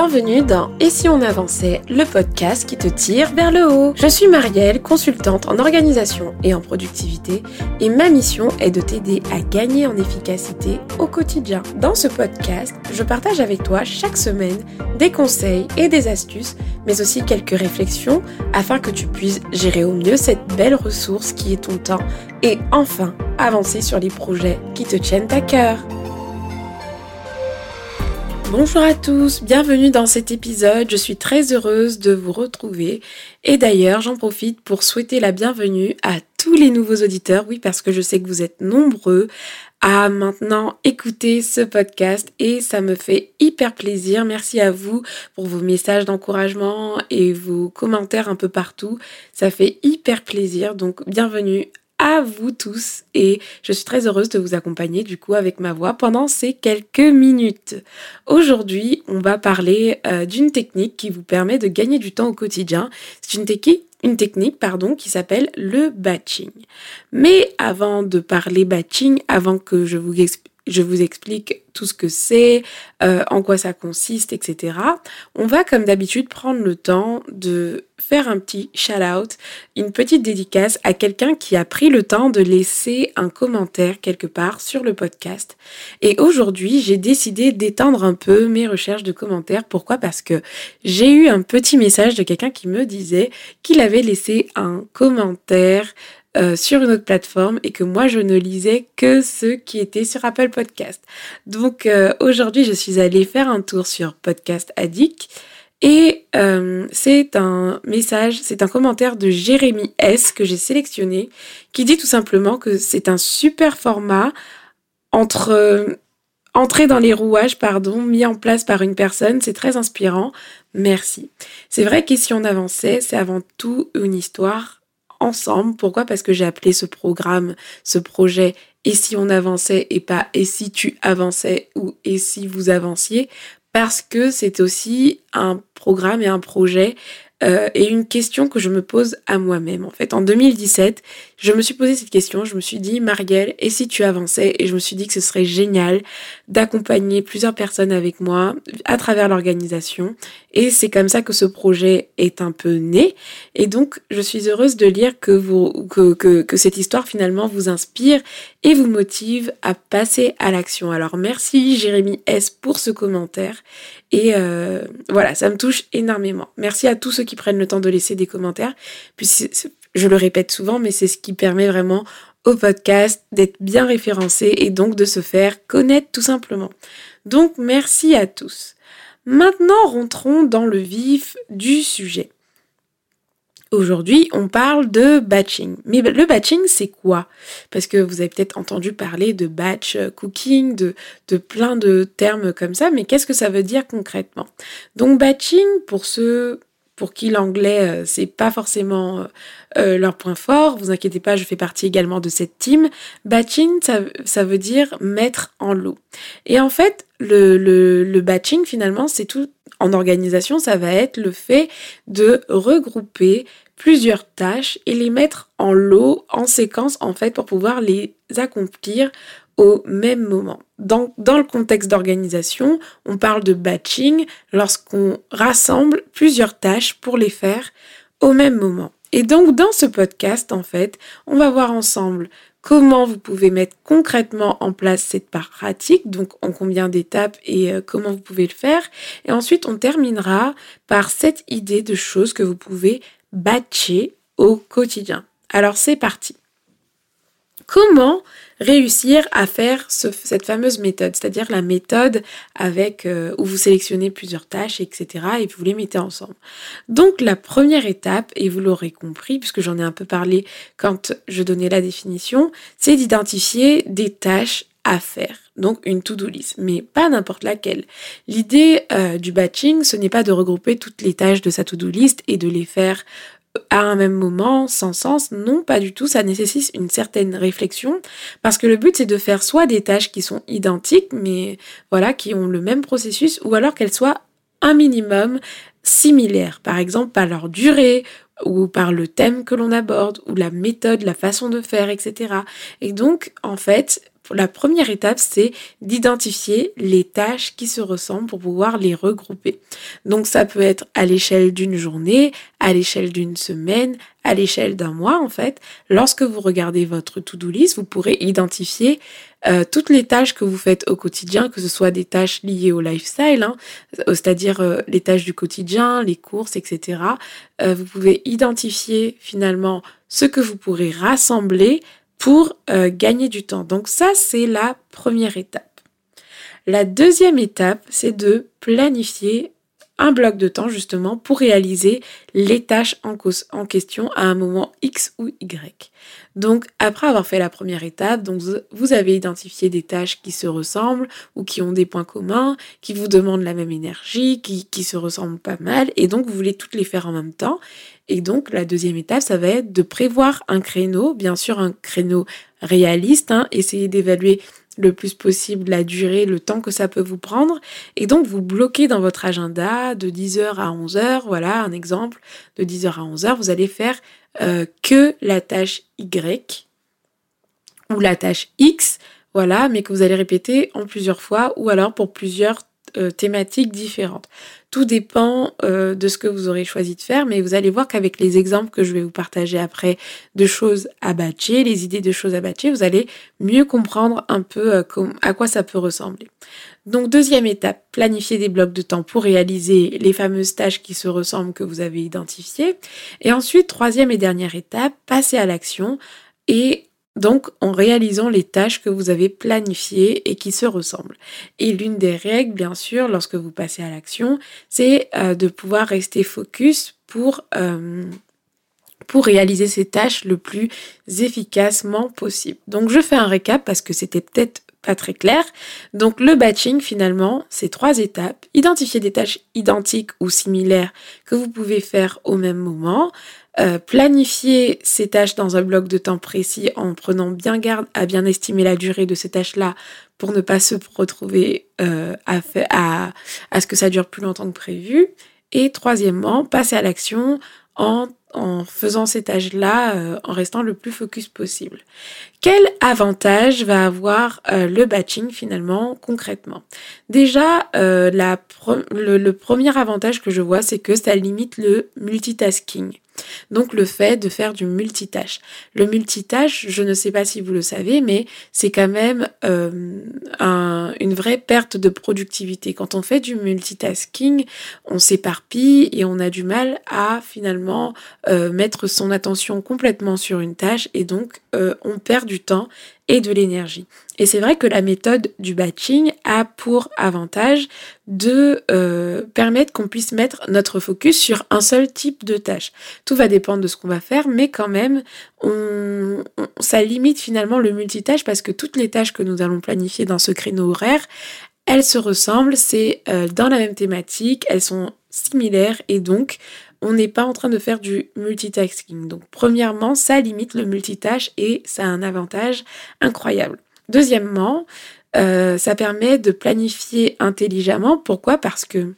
Bienvenue dans Et si on avançait, le podcast qui te tire vers le haut. Je suis Marielle, consultante en organisation et en productivité, et ma mission est de t'aider à gagner en efficacité au quotidien. Dans ce podcast, je partage avec toi chaque semaine des conseils et des astuces, mais aussi quelques réflexions afin que tu puisses gérer au mieux cette belle ressource qui est ton temps et enfin avancer sur les projets qui te tiennent à cœur. Bonjour à tous, bienvenue dans cet épisode. Je suis très heureuse de vous retrouver. Et d'ailleurs, j'en profite pour souhaiter la bienvenue à tous les nouveaux auditeurs. Oui, parce que je sais que vous êtes nombreux à maintenant écouter ce podcast et ça me fait hyper plaisir. Merci à vous pour vos messages d'encouragement et vos commentaires un peu partout. Ça fait hyper plaisir. Donc, bienvenue à vous tous et je suis très heureuse de vous accompagner du coup avec ma voix pendant ces quelques minutes. Aujourd'hui, on va parler euh, d'une technique qui vous permet de gagner du temps au quotidien. C'est une technique une technique pardon qui s'appelle le batching. Mais avant de parler batching, avant que je vous je vous explique tout ce que c'est, euh, en quoi ça consiste, etc. On va comme d'habitude prendre le temps de faire un petit shout-out, une petite dédicace à quelqu'un qui a pris le temps de laisser un commentaire quelque part sur le podcast. Et aujourd'hui, j'ai décidé d'étendre un peu mes recherches de commentaires. Pourquoi? Parce que j'ai eu un petit message de quelqu'un qui me disait qu'il avait laissé un commentaire euh, sur une autre plateforme et que moi je ne lisais que ceux qui étaient sur Apple Podcast. Donc euh, aujourd'hui je suis allée faire un tour sur Podcast Addict et euh, c'est un message, c'est un commentaire de Jérémy S que j'ai sélectionné qui dit tout simplement que c'est un super format entre entrer dans les rouages, pardon, mis en place par une personne, c'est très inspirant. Merci. C'est vrai que si on avançait, c'est avant tout une histoire ensemble. Pourquoi? Parce que j'ai appelé ce programme, ce projet Et si on avançait? et pas Et si tu avançais ou Et si vous avanciez Parce que c'est aussi un programme et un projet euh, et une question que je me pose à moi-même. En fait, en 2017, je me suis posé cette question. Je me suis dit, Marielle, et si tu avançais? Et je me suis dit que ce serait génial d'accompagner plusieurs personnes avec moi à travers l'organisation. Et c'est comme ça que ce projet est un peu né. Et donc, je suis heureuse de lire que, vous, que, que, cette histoire finalement vous inspire et vous motive à passer à l'action. Alors, merci Jérémy S pour ce commentaire. Et euh, voilà, ça me touche énormément. Merci à tous ceux qui prennent le temps de laisser des commentaires. Je le répète souvent, mais c'est ce qui permet vraiment au podcast d'être bien référencé et donc de se faire connaître tout simplement. Donc merci à tous. Maintenant, rentrons dans le vif du sujet. Aujourd'hui, on parle de batching. Mais le batching, c'est quoi? Parce que vous avez peut-être entendu parler de batch cooking, de, de plein de termes comme ça, mais qu'est-ce que ça veut dire concrètement? Donc batching, pour ceux pour qui l'anglais euh, c'est pas forcément euh, leur point fort, vous inquiétez pas, je fais partie également de cette team. Batching, ça, ça veut dire mettre en lot. Et en fait, le, le, le batching finalement, c'est tout en organisation, ça va être le fait de regrouper plusieurs tâches et les mettre en lot, en séquence en fait, pour pouvoir les accomplir au même moment. Dans, dans le contexte d'organisation, on parle de batching lorsqu'on rassemble plusieurs tâches pour les faire au même moment. Et donc dans ce podcast, en fait, on va voir ensemble comment vous pouvez mettre concrètement en place cette pratique, donc en combien d'étapes et euh, comment vous pouvez le faire. Et ensuite, on terminera par cette idée de choses que vous pouvez batcher au quotidien. Alors c'est parti. Comment réussir à faire cette fameuse méthode, c'est-à-dire la méthode avec euh, où vous sélectionnez plusieurs tâches, etc. et vous les mettez ensemble. Donc la première étape, et vous l'aurez compris puisque j'en ai un peu parlé quand je donnais la définition, c'est d'identifier des tâches à faire. Donc une to-do list, mais pas n'importe laquelle. L'idée euh, du batching, ce n'est pas de regrouper toutes les tâches de sa to-do list et de les faire à un même moment, sans sens. Non, pas du tout. Ça nécessite une certaine réflexion parce que le but c'est de faire soit des tâches qui sont identiques, mais voilà, qui ont le même processus, ou alors qu'elles soient un minimum similaires. Par exemple, par leur durée ou par le thème que l'on aborde, ou la méthode, la façon de faire, etc. Et donc, en fait, la première étape, c'est d'identifier les tâches qui se ressemblent pour pouvoir les regrouper. Donc ça peut être à l'échelle d'une journée, à l'échelle d'une semaine, à l'échelle d'un mois en fait. Lorsque vous regardez votre to-do list, vous pourrez identifier euh, toutes les tâches que vous faites au quotidien, que ce soit des tâches liées au lifestyle, hein, euh, c'est-à-dire euh, les tâches du quotidien, les courses, etc. vous pouvez identifier finalement ce que vous pourrez rassembler pour gagner du temps. Donc ça, c'est la première étape. La deuxième étape, c'est de planifier un bloc de temps justement pour réaliser les tâches en, en, question à un moment X ou Y. Donc après avoir fait la première étape, donc vous avez identifié des tâches qui se ressemblent ou qui ont des points communs, qui vous demandent la même énergie, qui, qui se ressemblent pas mal, et donc vous voulez toutes les faire en même temps. Et donc la deuxième étape, ça va être de prévoir un créneau, bien sûr un créneau réaliste, hein, essayer d'évaluer le plus possible la durée, le temps que ça peut vous prendre. Et donc, vous bloquez dans votre agenda de 10h à 11h, voilà un exemple, de 10h à 11h, vous allez faire euh, que la tâche Y ou la tâche X, voilà, mais que vous allez répéter en plusieurs fois ou alors pour plusieurs euh, thématiques différentes. Tout dépend euh, de ce que vous aurez choisi de faire, mais vous allez voir qu'avec les exemples que je vais vous partager après de choses à batcher, les idées de choses à batcher, vous allez mieux comprendre un peu euh, à quoi ça peut ressembler. Donc deuxième étape, planifier des blocs de temps pour réaliser les fameuses tâches qui se ressemblent que vous avez identifiées. Et ensuite, troisième et dernière étape, passer à l'action et donc en réalisant les tâches que vous avez planifiées et qui se ressemblent. Et l'une des règles, bien sûr, lorsque vous passez à l'action, c'est euh, de pouvoir rester focus pour, euh, pour réaliser ces tâches le plus efficacement possible. Donc je fais un récap parce que c'était peut-être pas très clair. Donc le batching finalement, c'est trois étapes. Identifier des tâches identiques ou similaires que vous pouvez faire au même moment. Euh, planifier ces tâches dans un bloc de temps précis en prenant bien garde à bien estimer la durée de ces tâches-là pour ne pas se retrouver euh, à, ce que ça dure plus longtemps que prévu. Et troisièmement, passer à l'action en, faisant ces tâches-là euh, en restant le plus focus possible. Quel avantage va avoir le batching finalement concrètement? Déjà, le, premier avantage que je vois, c'est que ça limite le multitasking. Donc le fait de faire du multitâche. Le multitâche, je ne sais pas si vous le savez, mais c'est quand même euh, un, une vraie perte de productivité. Quand on fait du multitasking, on s'éparpille et on a du mal à finalement euh, mettre son attention complètement sur une tâche et donc euh, on perd du temps et de l'énergie. Et c'est vrai que la méthode du batching a pour avantage de euh, permettre qu'on puisse mettre notre focus sur un seul type de tâche. Tout va dépendre de ce qu'on va faire, mais quand même, ça limite finalement le multitâche parce que toutes les tâches que nous allons planifier dans ce créneau horaire, elles se ressemblent, c'est euh, dans la même thématique, elles sont similaires et donc on n'est pas en train de faire du multitasking. Donc premièrement, ça limite le multitâche et ça a un avantage incroyable. Deuxièmement, euh, ça permet de planifier intelligemment. Pourquoi? Parce que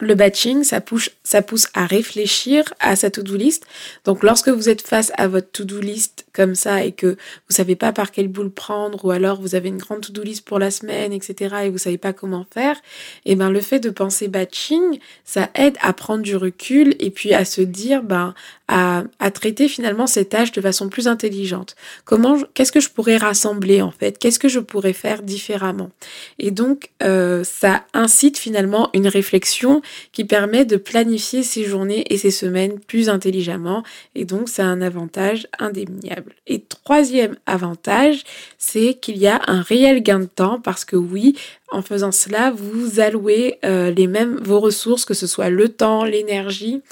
le batching, ça pousse, ça pousse à réfléchir à sa to-do list. Donc, lorsque vous êtes face à votre to-do list comme ça et que vous savez pas par quel bout le prendre, ou alors vous avez une grande to-do list pour la semaine, etc., et vous savez pas comment faire, et eh ben le fait de penser batching, ça aide à prendre du recul et puis à se dire, ben, à, à traiter finalement ces tâches de façon plus intelligente. Comment, qu'est-ce que je pourrais rassembler en fait? Qu'est-ce que je pourrais faire différemment? Et donc, euh, ça incite finalement une réflexion qui permet de planifier ses journées et ses semaines plus intelligemment. Et donc, c'est un avantage indéniable. Et troisième avantage, c'est qu'il y a un réel gain de temps parce que oui, en faisant cela, vous allouez euh, les mêmes vos ressources, que ce soit le temps, l'énergie,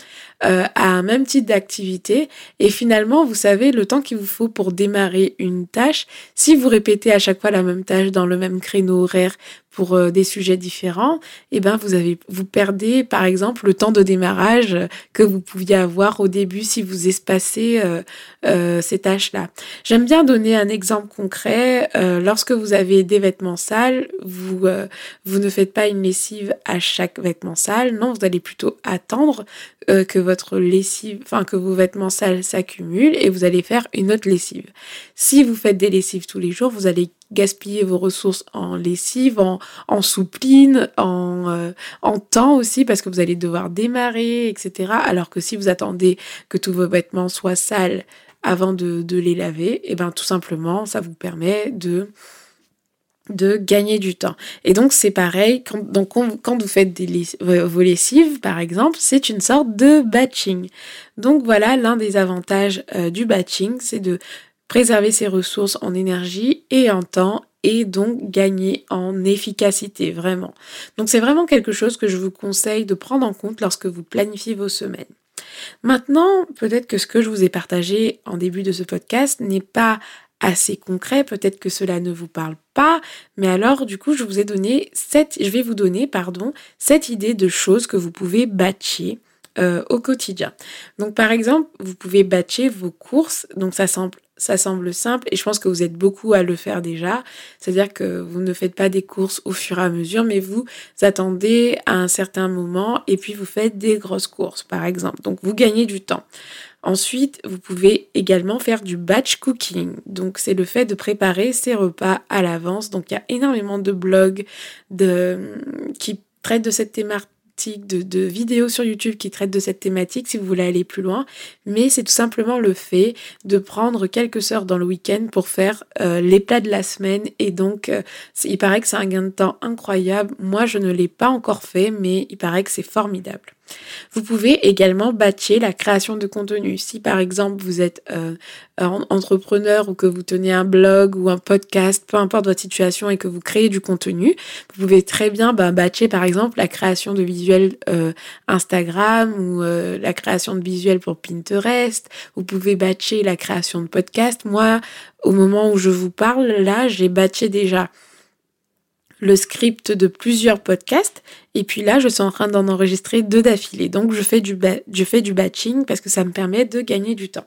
euh, à un même type d'activité. Et finalement, vous savez le temps qu'il vous faut pour démarrer une tâche. Si vous répétez à chaque fois la même tâche dans le même créneau horaire pour euh, des sujets différents, eh ben vous avez vous perdez par exemple le temps de démarrage que vous pouviez avoir au début si vous espacez ces tâches-là. J'aime bien donner un exemple concret. lorsque vous avez des vêtements sales, vous euh, vous ne faites pas une lessive à chaque vêtement sale. Non, vous allez plutôt attendre euh, que votre lessive, enfin que vos vêtements sales s'accumulent et vous allez faire une autre lessive. Si vous faites des lessives tous les jours, vous allez gaspiller vos ressources en lessive, en, soupline, en, euh, en temps aussi, parce que vous allez devoir démarrer, etc. Alors que si vous attendez que tous vos vêtements soient sales avant de, les laver, et eh ben tout simplement, ça vous permet de gagner du temps. Et donc c'est pareil, quand, vous faites des vos lessives par exemple, c'est une sorte de batching. Donc voilà l'un des avantages euh, du batching, c'est de préserver ses ressources en énergie et en temps et donc gagner en efficacité vraiment. Donc c'est vraiment quelque chose que je vous conseille de prendre en compte lorsque vous planifiez vos semaines. Maintenant, peut-être que ce que je vous ai partagé en début de ce podcast n'est pas assez concret, peut-être que cela ne vous parle pas, mais alors du coup je vous ai donné cette, je vais vous donner pardon cette idée de choses que vous pouvez batcher euh, au quotidien. Donc par exemple, vous pouvez batcher vos courses, donc ça semble ça semble simple et je pense que vous êtes beaucoup à le faire déjà. C'est-à-dire que vous ne faites pas des courses au fur et à mesure, mais vous attendez à un certain moment et puis vous faites des grosses courses, par exemple. Donc vous gagnez du temps. Ensuite, vous pouvez également faire du batch cooking. Donc, c'est le fait de préparer ses repas à l'avance. Donc, il y a énormément de blogs de, qui traitent de cette thématique de, vidéos sur YouTube qui traitent de cette thématique si vous voulez aller plus loin, mais c'est tout simplement le fait de prendre quelques heures dans le week-end pour faire euh, les plats de la semaine et donc euh, il paraît que c'est un gain de temps incroyable. Moi je ne l'ai pas encore fait, mais il paraît que c'est formidable. Vous pouvez également batcher la création de contenu. Si par exemple vous êtes euh, entrepreneur ou que vous tenez un blog ou un podcast, peu importe votre situation et que vous créez du contenu, vous pouvez très bien bah, batcher par exemple la création de visuels euh, Instagram ou euh, la création de visuels pour Pinterest. Vous pouvez batcher la création de podcast. Moi, au moment où je vous parle, là, j'ai batché déjà le script de plusieurs podcasts. Et puis là je suis en train d'en enregistrer deux d'affilée. Donc je fais du je fais du batching parce que ça me permet de gagner du temps.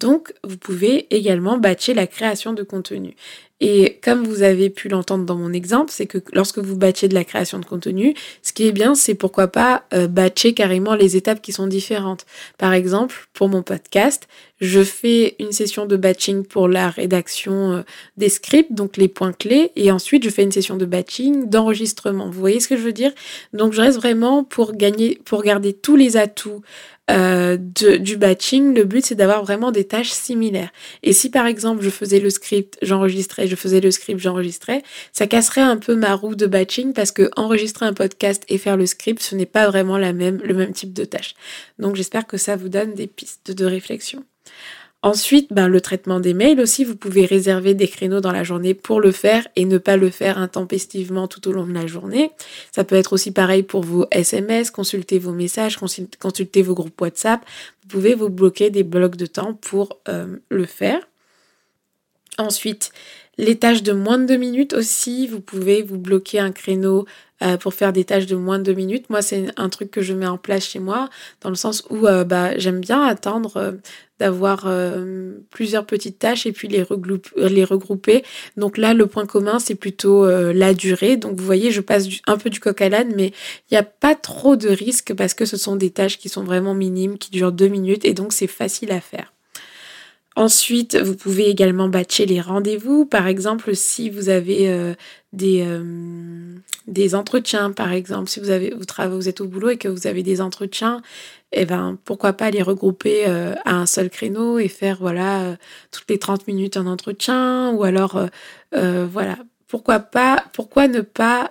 Donc vous pouvez également batcher la création de contenu. Et comme vous avez pu l'entendre dans mon exemple, c'est que lorsque vous batchez de la création de contenu, ce qui est bien, c'est pourquoi pas euh, batcher carrément les étapes qui sont différentes. Par exemple, pour mon podcast, je fais une session de batching pour la rédaction euh, des scripts, donc les points clés, et ensuite je fais une session de batching d'enregistrement. Vous voyez ce que je veux dire? Donc je reste vraiment pour gagner, pour garder tous les atouts euh, du batching, le but c'est d'avoir vraiment des tâches similaires. Et si par exemple je faisais le script, j'enregistrais, je faisais le script, j'enregistrais, ça casserait un peu ma roue de batching parce que enregistrer un podcast et faire le script, ce n'est pas vraiment la même, le même type de tâche. Donc j'espère que ça vous donne des pistes de réflexion. Ensuite, ben, le traitement des mails aussi, vous pouvez réserver des créneaux dans la journée pour le faire et ne pas le faire intempestivement tout au long de la journée. Ça peut être aussi pareil pour vos SMS, consulter vos messages, consulter vos groupes WhatsApp. Vous pouvez vous bloquer des blocs de temps pour euh, le faire. Ensuite, les tâches de moins de deux minutes aussi, vous pouvez vous bloquer un créneau euh, pour faire des tâches de moins de deux minutes. Moi, c'est un truc que je mets en place chez moi, dans le sens où euh, bah, j'aime bien attendre d'avoir euh, plusieurs petites tâches et puis les, regrouper. Donc là, le point commun, c'est plutôt la durée. Donc vous voyez, je passe un peu du coq à l'âne, mais il n'y a pas trop de risques parce que ce sont des tâches qui sont vraiment minimes, qui durent deux minutes et donc c'est facile à faire. Ensuite, vous pouvez également batcher les rendez-vous. Par exemple, si vous avez euh, des, des entretiens, par exemple, si vous, avez, vous, travaillez, vous êtes au boulot et que vous avez des entretiens, eh ben, pourquoi pas les regrouper euh, à un seul créneau et faire voilà euh, toutes les 30 minutes un entretien ou alors euh, voilà pourquoi pas pourquoi ne pas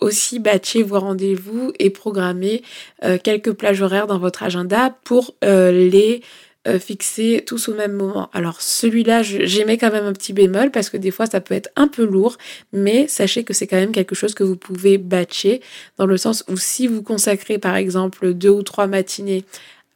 aussi batcher vos rendez-vous et programmer quelques plages horaires dans votre agenda pour les euh, fixés tous au même moment. Alors celui-là, j'aimais quand même un petit bémol parce que des fois ça peut être un peu lourd, mais sachez que c'est quand même quelque chose que vous pouvez batcher dans le sens où si vous consacrez par exemple deux ou trois matinées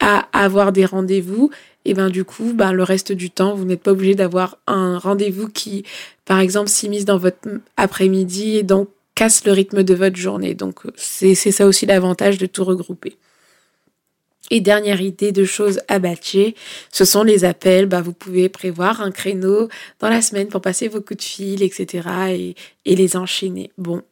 à avoir des rendez-vous, et ben du coup, ben, le reste du temps, vous n'êtes pas obligé d'avoir un rendez-vous qui, par exemple, s'immisce dans votre après-midi et donc casse le rythme de votre journée. Donc c'est ça aussi l'avantage de tout regrouper. Et dernière idée de choses à batcher, ce sont les appels. Bah, vous pouvez prévoir un créneau dans la semaine pour passer vos coups de fil, etc. et, et les enchaîner. Bon,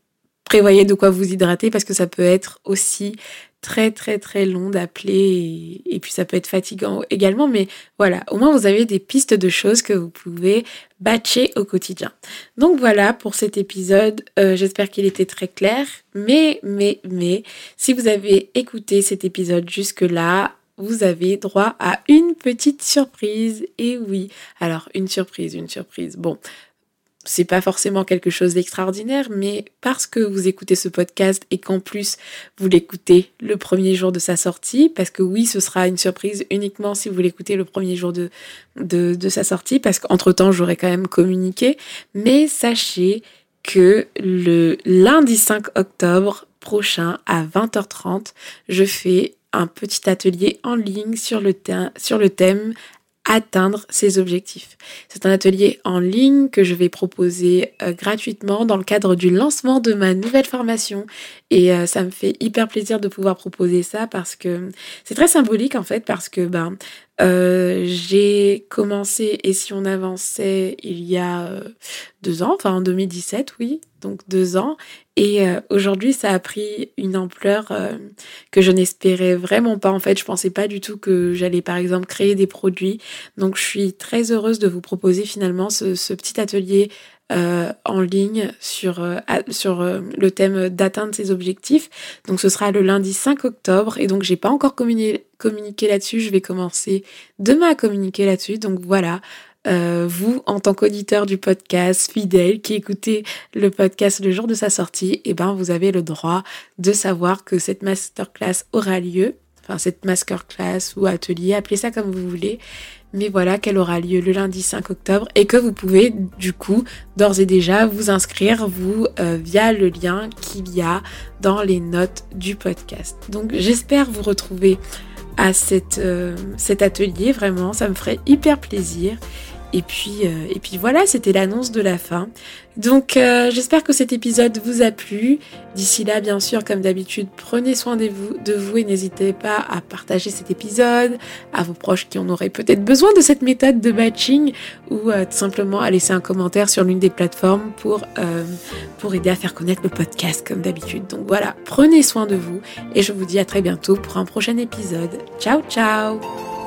prévoyez de quoi vous hydrater parce que ça peut être aussi très très très long d'appeler et, puis ça peut être fatigant également mais voilà au moins vous avez des pistes de choses que vous pouvez batcher au quotidien donc voilà pour cet épisode euh, j'espère qu'il était très clair mais mais mais si vous avez écouté cet épisode jusque là vous avez droit à une petite surprise. Et oui, alors une surprise, une surprise. Bon, c'est pas forcément quelque chose d'extraordinaire, mais parce que vous écoutez ce podcast et qu'en plus vous l'écoutez le premier jour de sa sortie, parce que oui, ce sera une surprise uniquement si vous l'écoutez le premier jour de, sa sortie, parce qu'entre temps j'aurais quand même communiqué, mais sachez que le lundi 5 octobre prochain à 20h30, je fais un petit atelier en ligne sur le thème atteindre ses objectifs. C'est un atelier en ligne que je vais proposer euh, gratuitement dans le cadre du lancement de ma nouvelle formation et euh, ça me fait hyper plaisir de pouvoir proposer ça parce que c'est très symbolique en fait parce que ben euh, j'ai commencé et si on avançait il y a deux ans, enfin en 2017 oui, donc deux ans et aujourd'hui ça a pris une ampleur que je n'espérais vraiment pas en fait. Je pensais pas du tout que j'allais par exemple créer des produits. Donc je suis très heureuse de vous proposer finalement ce, petit atelier euh, en ligne sur, euh, sur euh, le thème d'atteindre ses objectifs. Donc ce sera le lundi 5 octobre et donc j'ai pas encore communiqué, communiqué là-dessus. Je vais commencer demain à communiquer là-dessus. Donc voilà, vous, en tant qu'auditeur du podcast fidèle qui écoutez le podcast le jour de sa sortie, eh ben, vous avez le droit de savoir que cette masterclass aura lieu, enfin cette masterclass ou atelier, appelez ça comme vous voulez, mais voilà qu'elle aura lieu le lundi 5 octobre et que vous pouvez du coup d'ores et déjà vous inscrire vous euh, via le lien qu'il y a dans les notes du podcast. Donc j'espère vous retrouver à cette, euh, cet atelier vraiment, ça me ferait hyper plaisir. Et puis, euh, et puis voilà, c'était l'annonce de la fin. Donc euh, j'espère que cet épisode vous a plu. D'ici là, bien sûr, comme d'habitude, prenez soin de vous, de vous et n'hésitez pas à partager cet épisode à vos proches qui en auraient peut-être besoin de cette méthode de batching ou euh, tout simplement à laisser un commentaire sur l'une des plateformes pour, pour aider à faire connaître le podcast comme d'habitude. Donc voilà, prenez soin de vous et je vous dis à très bientôt pour un prochain épisode. Ciao ciao